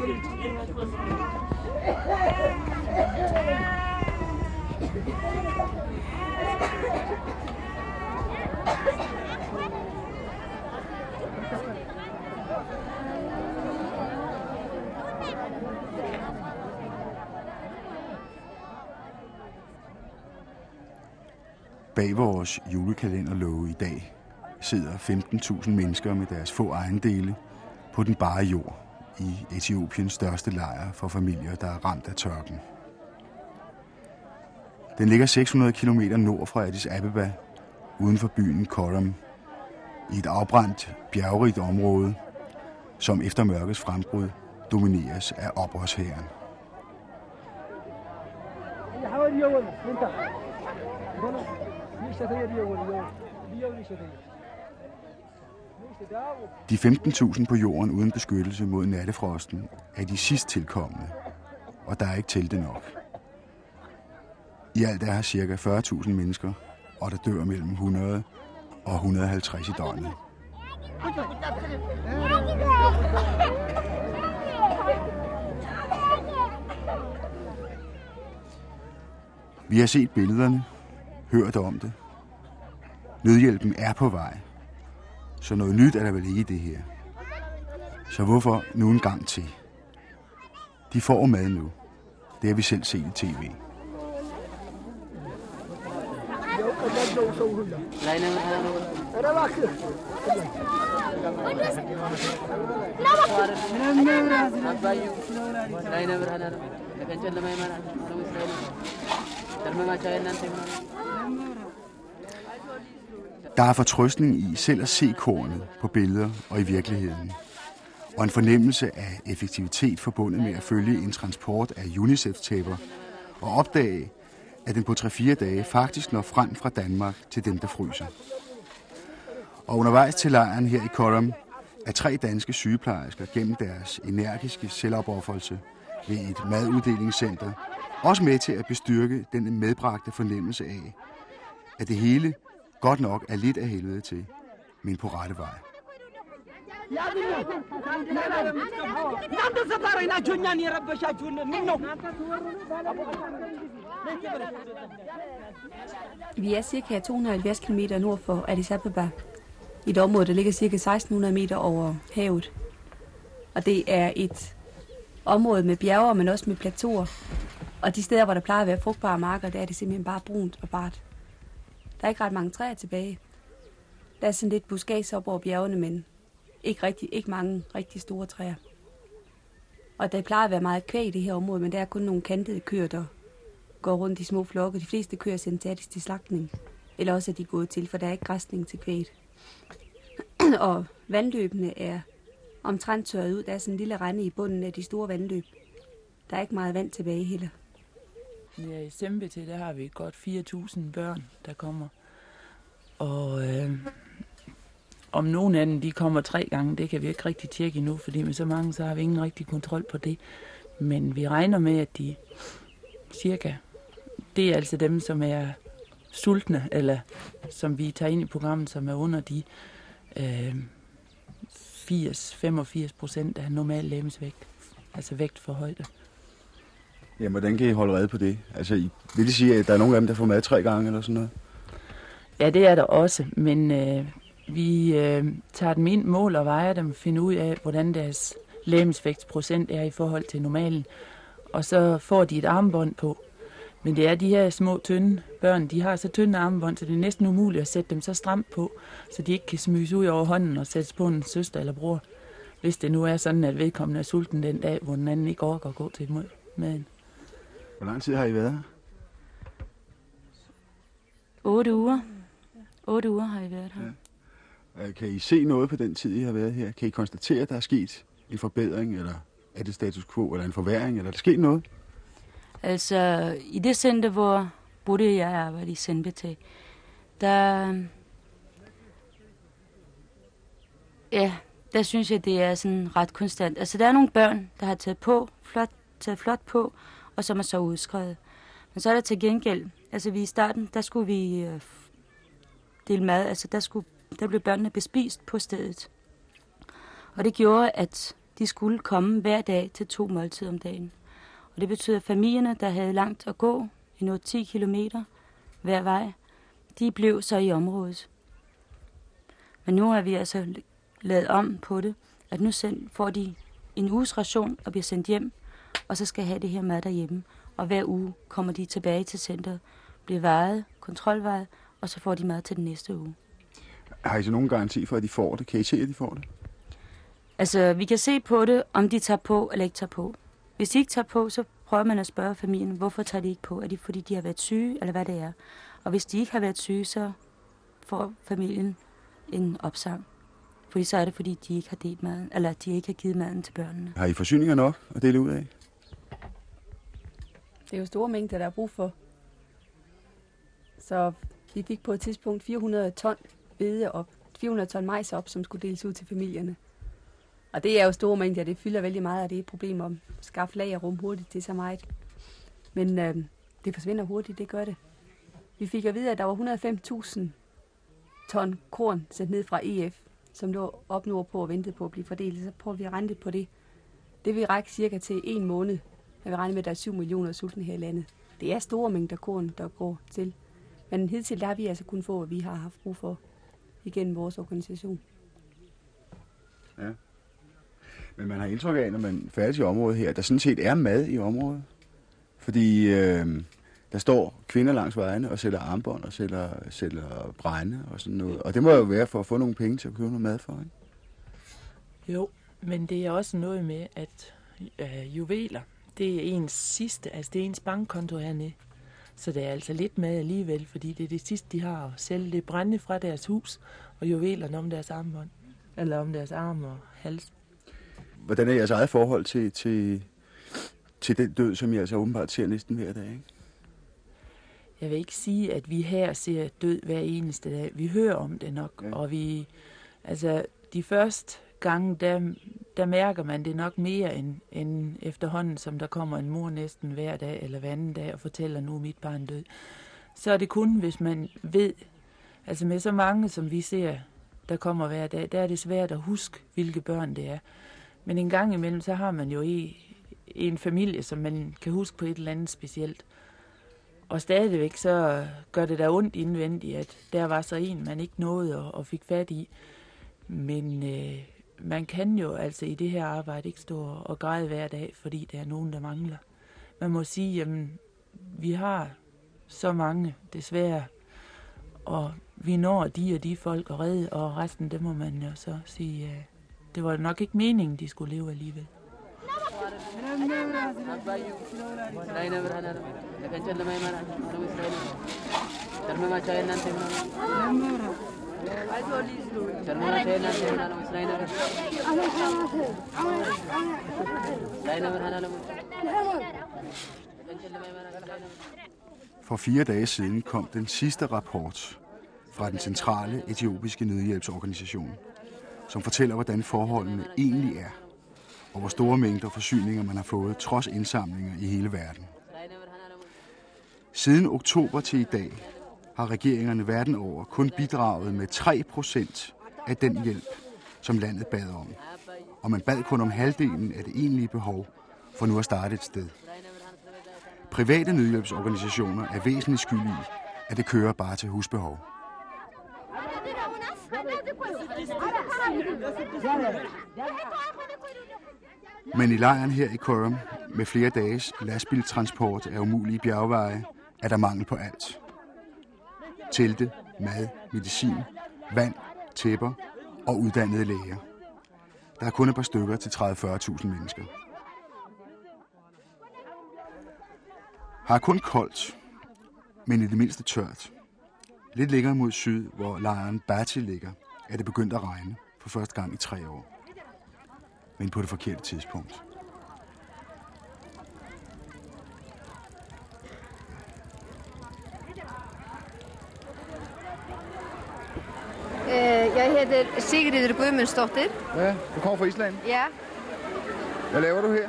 Bag vores julekalenderlåge i dag sidder 15.000 mennesker med deres få ejendele på den bare jord i Etiopiens største lejr for familier, der er ramt af tørken. Den ligger 600 km nord fra Addis Abeba, uden for byen Koram, i et afbrændt, bjergrigt område, som efter mørkets frembrud domineres af oprørshæren. De 15.000 på jorden uden beskyttelse mod nattefrosten er de sidst tilkommende, og der er ikke telte nok. I alt er her ca. 40.000 mennesker, og der dør mellem 100 og 150 i døgnet. Vi har set billederne, hørt om det. Nødhjælpen er på vej, så noget nyt er der vel ikke i det her. Så hvorfor nu en gang til? De får mad nu. Det har vi selv set i tv. Der er fortrøstning i selv at se kornet på billeder og i virkeligheden. Og en fornemmelse af effektivitet forbundet med at følge en transport af UNICEF-tæpper og opdage, at den på 3-4 dage faktisk når frem fra Danmark til dem, der fryser. Og undervejs til lejren her i Kolum er tre danske sygeplejersker gennem deres energiske selvopoffrelse ved et maduddelingscenter også med til at bestyrke den medbragte fornemmelse af, at det hele godt nok er lidt af helvede til, men på rette vej. Vi er cirka 270 km nord for Addis Ababa, i et område, der ligger cirka 1600 meter over havet. Og det er et område med bjerge, men også med plateauer. Og de steder, hvor der plejer at være frugtbare marker, der er det simpelthen bare brunt og bart. Der er ikke ret mange træer tilbage. Der er sådan lidt buskads op over bjergene, men ikke, rigtig, ikke mange rigtig store træer. Og der plejer at være meget kvæg i det her område, men der er kun nogle kantede køer, der går rundt i små flokke. De fleste køer er sendt til slagtning. Eller også er de gået til, for der er ikke græsning til kvæget. og vandløbene er omtrent tørret ud. Der er sådan en lille rende i bunden af de store vandløb. Der er ikke meget vand tilbage heller. Ja, i Sembete, der har vi godt 4.000 børn, der kommer. Og øh, om nogen af dem, de kommer tre gange, det kan vi ikke rigtig tjekke endnu, fordi med så mange, så har vi ingen rigtig kontrol på det. Men vi regner med, at de cirka, det er altså dem, som er sultne, eller som vi tager ind i programmet, som er under de øh, 80-85 procent af normal lægemsvægt, altså vægt for højde. Jamen, hvordan kan I holde red på det? Altså, vil det sige, at der er nogle af dem, der får mad tre gange eller sådan noget? Ja, det er der også, men øh, vi øh, tager dem ind, mål og vejer dem, finder ud af, hvordan deres lægemsvægtsprocent er i forhold til normalen. Og så får de et armbånd på. Men det er de her små, tynde børn, de har så tynde armbånd, så det er næsten umuligt at sætte dem så stramt på, så de ikke kan smyges ud over hånden og sættes på en søster eller bror. Hvis det nu er sådan, at vedkommende er sulten den dag, hvor den anden ikke orker at gå til maden. Hvor lang tid har I været her? Otte uger. Otte uger har I været her. Ja. Kan I se noget på den tid, I har været her? Kan I konstatere, at der er sket en forbedring, eller er det status quo, eller en forværing, eller er der sket noget? Altså, i det center, hvor boede jeg arbejdede i Sendbete, der, ja, der synes jeg, det er sådan ret konstant. Altså, der er nogle børn, der har taget på, flot, taget flot på, og som er så udskrevet. Men så er der til gengæld, altså vi i starten, der skulle vi øh, dele mad, altså der, skulle, der blev børnene bespist på stedet. Og det gjorde, at de skulle komme hver dag til to måltider om dagen. Og det betyder, at familierne, der havde langt at gå, i noget 10 km hver vej, de blev så i området. Men nu har vi altså lavet om på det, at nu får de en uges ration og bliver sendt hjem, og så skal have det her mad derhjemme. Og hver uge kommer de tilbage til centret, bliver vejet, kontrolvejet, og så får de mad til den næste uge. Har I så nogen garanti for, at de får det? Kan I se, at de får det? Altså, vi kan se på det, om de tager på eller ikke tager på. Hvis de ikke tager på, så prøver man at spørge familien, hvorfor tager de ikke på? Er det fordi, de har været syge, eller hvad det er? Og hvis de ikke har været syge, så får familien en opsang. Fordi så er det, fordi de ikke har delt maden, eller de ikke har givet maden til børnene. Har I forsyninger nok at dele ud af? Det er jo store mængder, der er brug for. Så vi fik på et tidspunkt 400 ton hvede op, 400 ton majs op, som skulle deles ud til familierne. Og det er jo store mængder, det fylder vældig meget, og det er et problem om at skaffe lagerrum hurtigt til så meget. Men øh, det forsvinder hurtigt, det gør det. Vi fik at vide, at der var 105.000 ton korn sendt ned fra EF, som lå op på og ventede på at blive fordelt. Så prøver vi at rente på det. Det vil række cirka til en måned, når vi regner med, at der er 7 millioner sultne her i landet. Det er store mængder korn, der går til. Men hidtil der har vi altså kun få, hvad vi har haft brug for igennem vores organisation. Ja. Men man har indtryk af, når man færdes i området her, der sådan set er mad i området. Fordi øh, der står kvinder langs vejene og sælger armbånd og sælger, sælger brænde og sådan noget. Og det må jo være for at få nogle penge til at købe noget mad for, ikke? Jo, men det er også noget med, at øh, juveler, det er ens sidste, altså det er ens bankkonto hernede. Så det er altså lidt med alligevel, fordi det er det sidste, de har at sælge. Det brænde fra deres hus og juvelerne om deres armbånd. Eller om deres arm og hals. Hvordan er jeres eget forhold til, til, til den død, som jeg altså åbenbart ser næsten hver dag, ikke? Jeg vil ikke sige, at vi her ser død hver eneste dag. Vi hører om det nok, ja. og vi, altså de første gange, der, der mærker man det nok mere end, end efterhånden, som der kommer en mor næsten hver dag eller hver anden dag og fortæller, nu er mit barn død. Så er det kun, hvis man ved, altså med så mange, som vi ser, der kommer hver dag, der er det svært at huske, hvilke børn det er. Men en gang imellem, så har man jo i, i en familie, som man kan huske på et eller andet specielt. Og stadigvæk så gør det da ondt indvendigt, at der var så en, man ikke nåede og, og fik fat i. Men øh, man kan jo altså i det her arbejde ikke stå og græde hver dag, fordi der er nogen, der mangler. Man må sige, jamen, vi har så mange, desværre, og vi når de og de folk at redde, og resten, det må man jo så sige, det var nok ikke meningen, de skulle leve alligevel. For fire dage siden kom den sidste rapport fra den centrale etiopiske nødhjælpsorganisation, som fortæller, hvordan forholdene egentlig er, og hvor store mængder forsyninger man har fået, trods indsamlinger i hele verden. Siden oktober til i dag har regeringerne verden over kun bidraget med 3% af den hjælp, som landet bad om. Og man bad kun om halvdelen af det egentlige behov for nu at starte et sted. Private nødhjælpsorganisationer er væsentligt skyldige, at det kører bare til husbehov. Men i lejren her i Korum, med flere dages lastbiltransport af umulige bjergveje, er der mangel på alt. Telte, mad, medicin, vand, tæpper og uddannede læger. Der er kun et par stykker til 30-40.000 mennesker. Har kun koldt, men i det mindste tørt. Lidt længere mod syd, hvor lejren Bati ligger, er det begyndt at regne for første gang i tre år. Men på det forkerte tidspunkt. Jeg hedder Sigrid Guðmundsdóttir. Ja, du kommer fra Island. Ja. Hvad laver du her?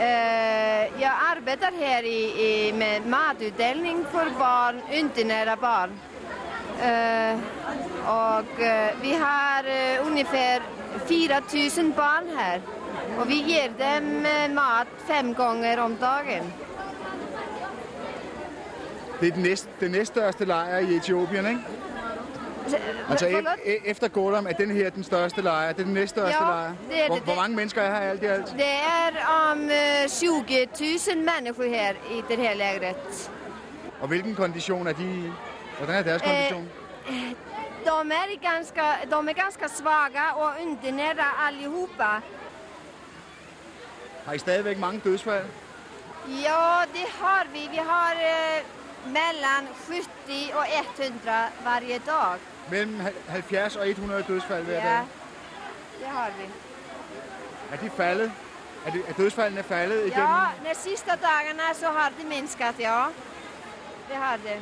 Eh, Jeg arbejder her i, i, med matuddeling for barn, undernære barn. Eh, Og eh, vi har eh, ungefär 4 000 barn här. Og vi giver dem eh, mat fem ganger om dagen. Det er den, næste, den næststørste lejr i Etiopien, ikke? Altså e- e- efter Godam er den her den største lejr. Det er den næststørste Ja, lejr. det er hvor, det. hvor mange mennesker er her alt i alt? Det er om eh, 20 000 mennesker her i det her lägret. Og hvilken kondition er de i? Hvordan er deres Eh, kondition? De är, ganska, de är ganska svaga och undernärda allihopa. Har I stadigvæk mange dødsfald? Ja, det har vi. Vi har eh, mellan 70 och 100 varje dag. Mellem hal- 70 og 100 dødsfald hver Ja, dag. det har vi. Er de faldet? Er, det, er dødsfaldene faldet igennem? Ja, de sista dagarna så har det minskat, ja. Det har det.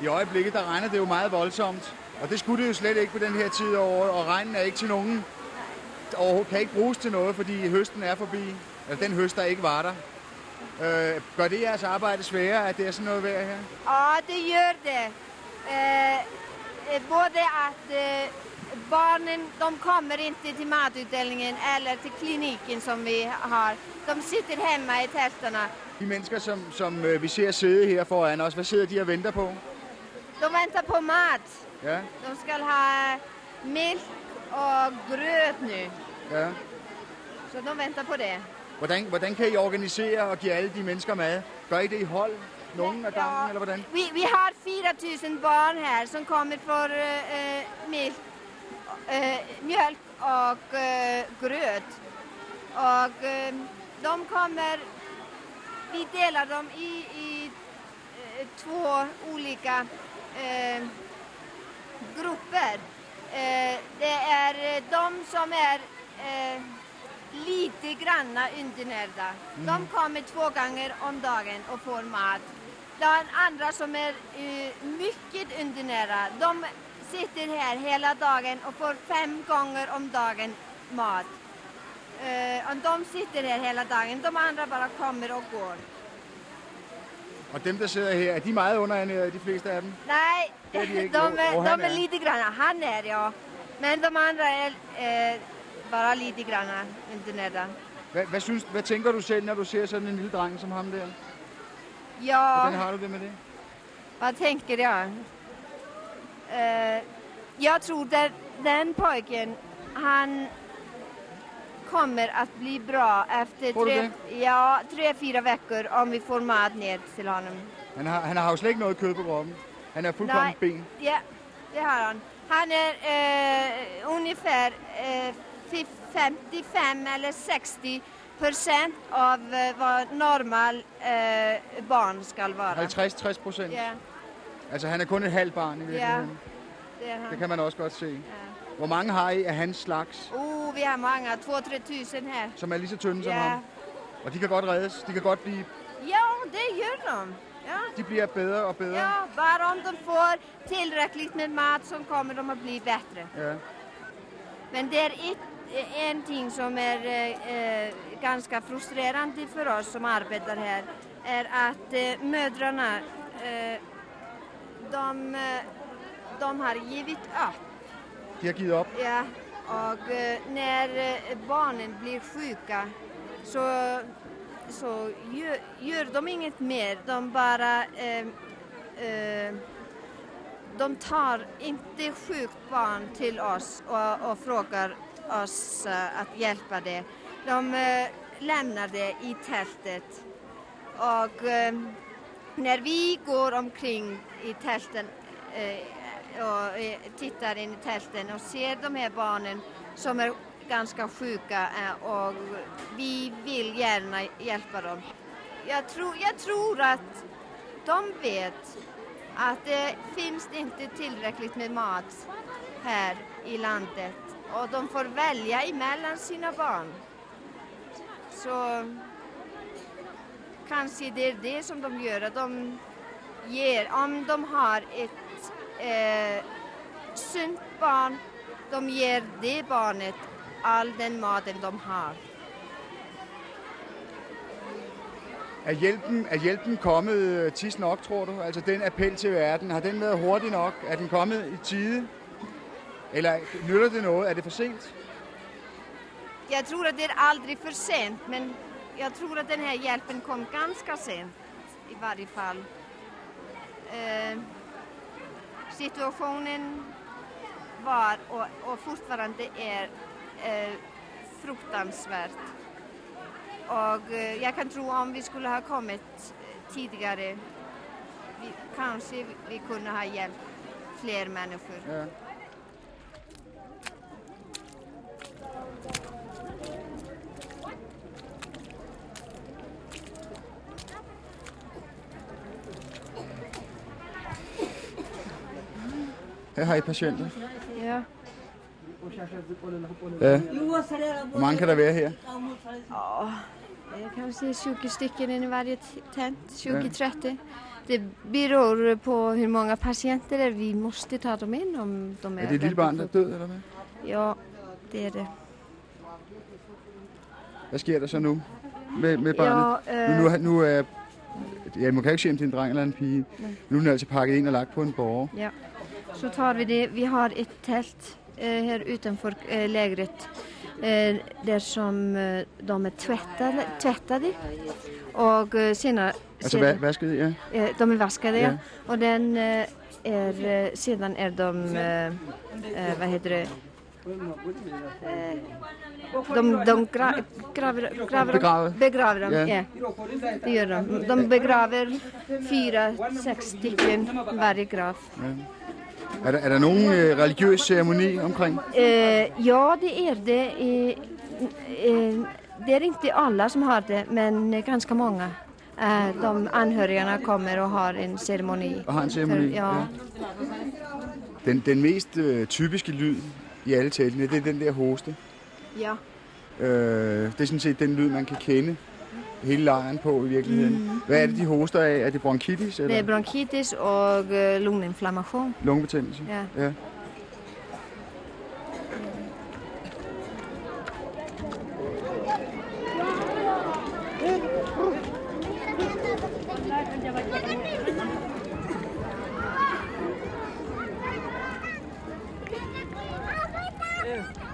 I øjeblikket, der regner det jo meget voldsomt. Og det skulle det jo slet ikke på den her tid af året. Og regnen er ikke til nogen. Og kan ikke bruges til noget, fordi høsten er forbi. Eller den høst, der ikke var der. Øh, gør det jeres arbejde sværere, at det er sådan noget vejr her? Ja, det gör det. Eh, både att eh, barnen, de kommer inte till matutdelningen eller till kliniken som vi har. De sitter hemma i tälterna. De mennesker, som, som øh, vi ser sidde her foran os, hvad sidder de og venter på? De väntar på mat. Ja, De ska ha mjölk och gröt nu. ja. Så de väntar på det. Hvordan, hvordan kan I organisere og give alle de mennesker mad? Gør I det i hold? Nogen af gangen, eller hvordan? Vi, vi har 4 000 barn här som kommer för uh, mjölk, uh, mjölk och uh, gröt. Och eh, de kommer, vi delar dem i, i eh, två olika eh, grupper. Eh, det är eh, de som är eh, lite granna undernärda. De kommer två gånger om dagen och får mat. Den andra som är eh, mycket undernärda, de sitter här hela dagen och får fem gånger om dagen mat. Eh, och de sitter här hela dagen, de andra bara kommer och går. Og dem, der sidder her, er de meget underernærede, de fleste af dem? Nej, Det är de, de är, Och- och han de är är? lite granna. Han är ja. Men de andra är eh, bara lite granna undernärda. Hvad, hvad, synes, hvad tænker du selv, når du ser sådan en lille dreng som ham der? Ja, Hvordan har du det med det? vad tänker jag? Eh, jag tror att den pojken, han kommer att bli bra efter tre, ja, tre, fyra veckor om vi får mat ner till honom. Han har, han har jo slet ikke noget kød på kroppen. Han er fuldkommen Nej. ben. Ja, det har han. Han är eh, ungefär eh, fi- 55 eller 60 procent av eh, vad normal eh, barn ska vara. 50-60 procent. Ja, Altså, han er kun et halvt barn i virkeligheden. det är Det han. kan man også godt se. Ja. Hvor mange har I af hans slags, Oh, vi har många, 2-3 tusen här. som er lige så tynde som Ja. ham? Og de kan godt reddes. De kan godt blive... ja, det gör de. Ja. De bliver bedre og bedre. ja, bara om de får tillräckligt med mat så kommer de att bli bättre. Ja. Men det är ett, en ting som är eh, eh, ganska frustrerande för oss som arbetar här är att eh, mödrarna eh, de, eh, de har givit upp. De har givet op. Ja, och eh, när eh, barnen blir sjuka så, så gör, gör de inget mer. De bara eh, eh, de tar inte sjukt barn till oss och, och frågar oss eh, att hjälpa det. De eh, lämnade i tältet. Och eh, när vi går omkring i tälten och tittar in i tälten och ser de här barnen som är ganska sjuka och vi vill gärna hjälpa dem. Jag tror, jag tror att de vet att det finns inte tillräckligt med mat här i landet och de får välja emellan sina barn. Så kanske det är det som de gör, att de ger, om de har ett eh, sunt barn, de ger det barnet all den maten de har. Er hjælpen, er hjælpen kommet øh, tids nok, tror du? Altså den appel til verden, har den været hurtig nok? Er den kommet i tide? Eller nytter det noget? Er det for sent? jag tror att det är aldrig för sent, men jag tror att den här hjälpen kom ganska sent i varje fall. Eh, situationen var och, och fortfarande är eh, fruktansvärt. Och eh, jag kan tro om vi skulle ha kommit tidigare, vi, kanske vi kunde ha hjälpt fler människor. Ja. Her har I patienter. Ja. Ja. Hvor mange kan der være her? Det är kanske 20 stycken i varje tent, 20-30. Det beror på hur många patienter det är. Vi måste ta dem in om de är Er det et lille väldigt barn, der er død, eller hvad? Ja, det är det. Hvad sker der så nu med, med barnet? Ja, Nu, eh, nu, nu er... Ja, man kan ikke se, om det er en dreng eller en pige. Nu er den altså pakket ind og lagt på en borger. ja. Så tar vi det. Vi har ett tält eh, här utanför eh, lägret eh, där som eh, de är tvättade, tvättade och eh, senare, Altså, hvad, vasket, ja. Eh, de är vaskade Ja. ja. och den eh, är, eh, sedan är de, eh, eh, vad heter det, Eh, de, de gra, graver, graver, Begraver. begraver dem. Ja. Ja. det gör de. De begraver fyra, sex stycken varje grav. Er der, er der nogen øh, religiøs ceremoni omkring? Eh, ja, det är det. Eh, det är inte alla som har det, men ganska många. Eh, de anhörigarna kommer och har en ceremoni. Og har en ceremoni? För, ja. Den, den mest øh, typiske lyd i alle teltene, det er den der hoste. ja. Øh, det er sådan set den lyd, man kan kende hele lejren på i virkeligheden. Hvad er det, de hoster af? Er det bronkitis Det är eller bronkitis och eh, lunginflammation. lungebetændelse? Ja. ja. Niels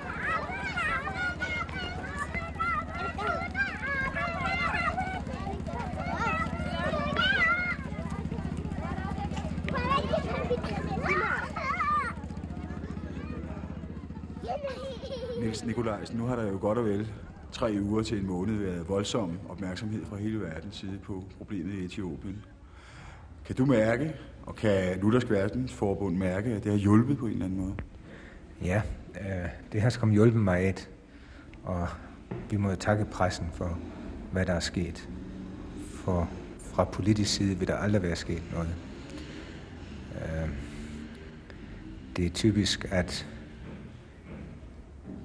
Nikolajsen, altså, nu har der jo godt og vel tre uger til en måned været voldsom opmærksomhed fra hele verdens side på problemet i Etiopien. Kan du mærke, og kan Luthersk Verdensforbund mærke, at det har hjulpet på en eller anden måde? Ja, øh, det har skam hjulpet mig et, og vi må jo takke pressen for, hvad der er sket. For fra politisk side vil der aldrig være sket noget. Øh, det er typisk, at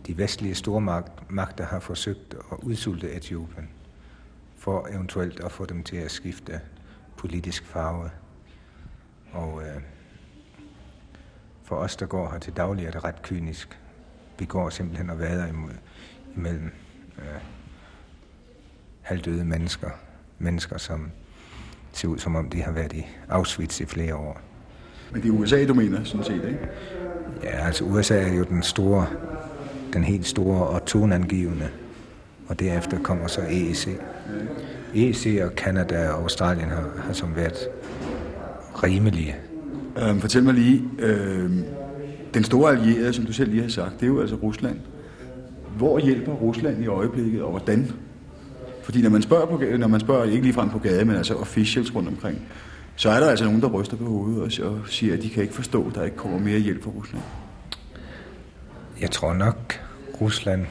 de vestlige stormagter har forsøgt at udsulte Etiopien, for eventuelt at få dem til at skifte politisk farve. Og øh, for os, der går her til daglig, er det ret kynisk. Vi går simpelthen og vader imod, imellem øh, halvdøde mennesker. Mennesker, som ser ud som om, de har været i Auschwitz i flere år. Men det er USA, du mener, sådan set, ikke? Ja, altså USA er jo den store, den helt store og toneangivende, og derefter kommer så EEC. EEC og Kanada og Australien har, har som været rimelige. Øhm, fortæl mig lige, øhm, den store allierede, som du selv lige har sagt, det er jo altså Rusland. Hvor hjælper Rusland i øjeblikket, og hvordan? Fordi når man spørger, på, når man spørger ikke ligefrem på gaden, men altså officials rundt omkring, så er der altså nogen, der ryster på hovedet og siger, at de kan ikke forstå, at der ikke kommer mere hjælp fra Rusland. Jeg tror nok, Rusland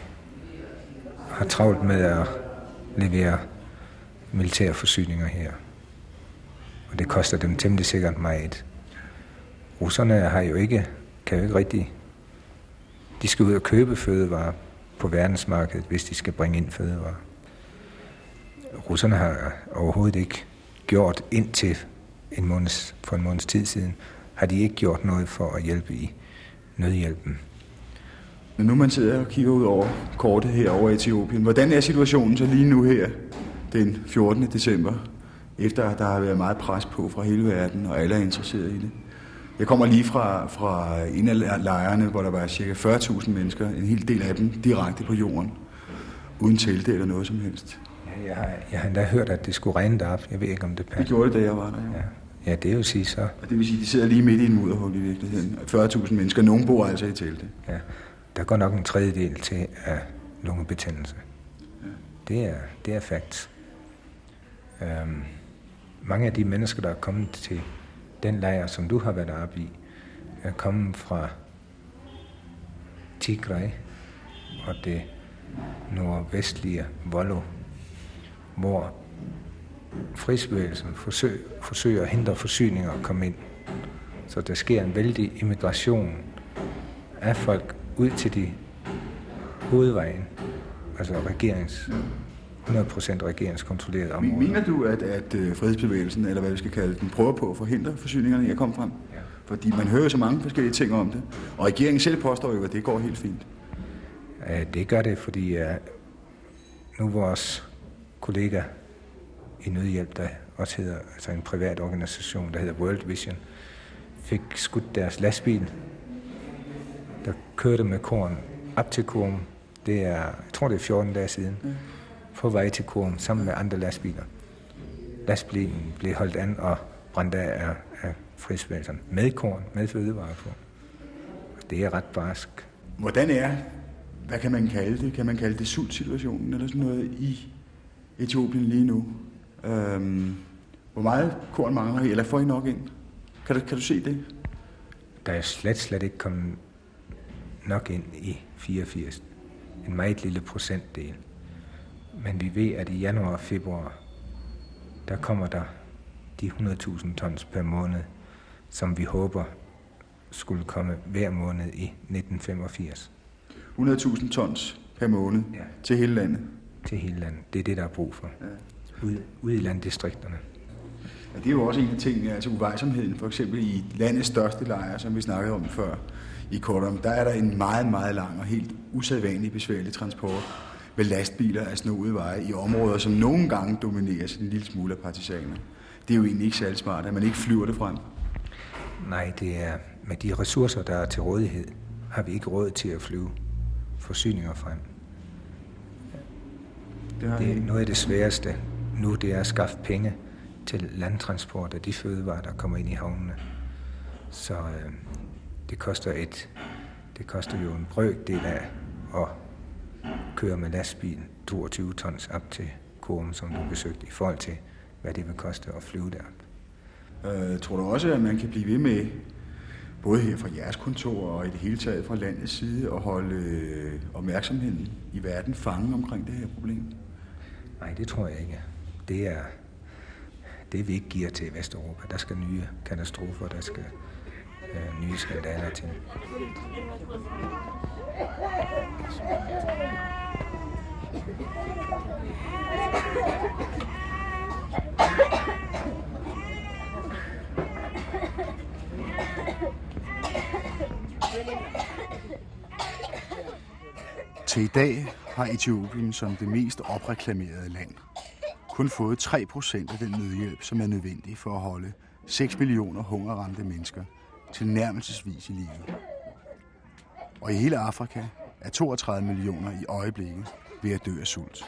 har travlt med at levere militære forsyninger her. Og det koster dem temmelig sikkert meget. Russerne har jo ikke, kan jo ikke rigtig... De skal ud og købe fødevarer på verdensmarkedet, hvis de skal bringe ind fødevarer. Russerne har overhovedet ikke gjort indtil en måneds, for en måneds tid siden, har de ikke gjort noget for at hjælpe i nødhjælpen. Men nu man sidder og kigger ud over kortet her over Etiopien, hvordan er situationen så lige nu her den 14. december, efter at der har været meget pres på fra hele verden, og alle er interesseret i det? Jeg kommer lige fra, fra en af lejrene, hvor der var ca. 40.000 mennesker, en hel del af dem direkte på jorden. uden telte eller noget som helst. Ja, jeg, har, jeg har endda hørt, at det skulle regne derop. Jeg ved ikke, om det passer. Det gjorde det, da jeg var der. Jo. Ja. ja, det vil sige så. Og det vil sige, at de sidder lige midt i en mudderhul i virkeligheden. 40.000 mennesker. Nogle bor altså i telte. Ja. Der går nok en tredjedel til af lungebetændelse. Ja. Det, er, det er facts. Øhm, mange af de mennesker, der er kommet til den lejr, som du har været oppe i, er kommet fra Tigray og det nordvestlige Vollo, hvor frihedsbevægelsen forsøger, forsøger at hindre forsyninger at komme ind. Så der sker en vældig immigration af folk ud til de hovedvejen, altså regerings, 100% regeringskontrolleret område. Mener du, at, at øh, frihedsbevægelsen, eller hvad vi skal kalde den, prøver på at forhindre forsyningerne i at komme frem? Ja. Fordi man hører så mange forskellige ting om det. Og regeringen selv påstår jo, at det går helt fint. Ja, det gør det, fordi uh, nu vores kollega i Nødhjælp, der også hedder altså en privat organisation, der hedder World Vision, fik skudt deres lastbil, der kørte med korn op til Kurum. Det er, jeg tror det er 14 dage siden, mm. på vej til Kurum sammen med andre lastbiler. Lastbilen blev holdt an og brændt af, af, af frihedsbevægelsen med korn, med fødevarer på. Det er ret barsk. Hvordan er, hvad kan man kalde det? Kan man kalde det sultsituationen eller sådan noget i Etiopien lige nu? Øhm, hvor meget korn mangler I, eller får I nok ind? Kan du, kan du se det? Der er slet, slet ikke kommet nok ind i 84. En meget lille procentdel. Men vi ved, at i januar og februar, der kommer der de 100.000 tons per måned, som vi håber skulle komme hver måned i 1985. 100.000 tons per måned Ja. til hele landet. Til hele landet. Det er det, der er brug for. Ja. Ude, ude i landdistrikterne. Ja, det er jo også en af tingene, altså uvejsomheden. For eksempel i landets største lejr, som vi snakkede om før i Kortom, der er der en meget, meget lang og helt usædvanlig besværlig transport med lastbiler af snoede veje i områder, som nogle gange domineres en lille smule af partisaner. Det er jo egentlig ikke særlig smart, at man ikke flyver det frem. Nej, det er med de ressourcer, der er til rådighed, har vi ikke råd til at flyve forsyninger frem. Det har Det er noget af det sværeste nu, det er at skaffe penge til landtransport af de fødevarer, der kommer ind i havnene. Så øh, det koster et, det koster jo en brøkdel af at køre med lastbil 22 tons op til Korum, som du besøgte, i forhold til, hvad det vil koste at flyve derop. Øh, tror du også, at man kan blive ved med, både her fra jeres kontor og i det hele taget fra landets side, at holde øh, opmærksomheden i verden fange omkring det her problem? Nej, det tror jeg ikke. Det er det, vi ikke giver til Vesteuropa. Der skal nye katastrofer, der skal øh, nye skandaler til. Til i dag har Etiopien som det mest opreklamerede land kun fået 3% af den nødhjælp, som er nødvendig for at holde 6 millioner hungerramte mennesker tilnærmelsesvis i live. Og i hele Afrika er 32 millioner i øjeblikket ved at dø af sult.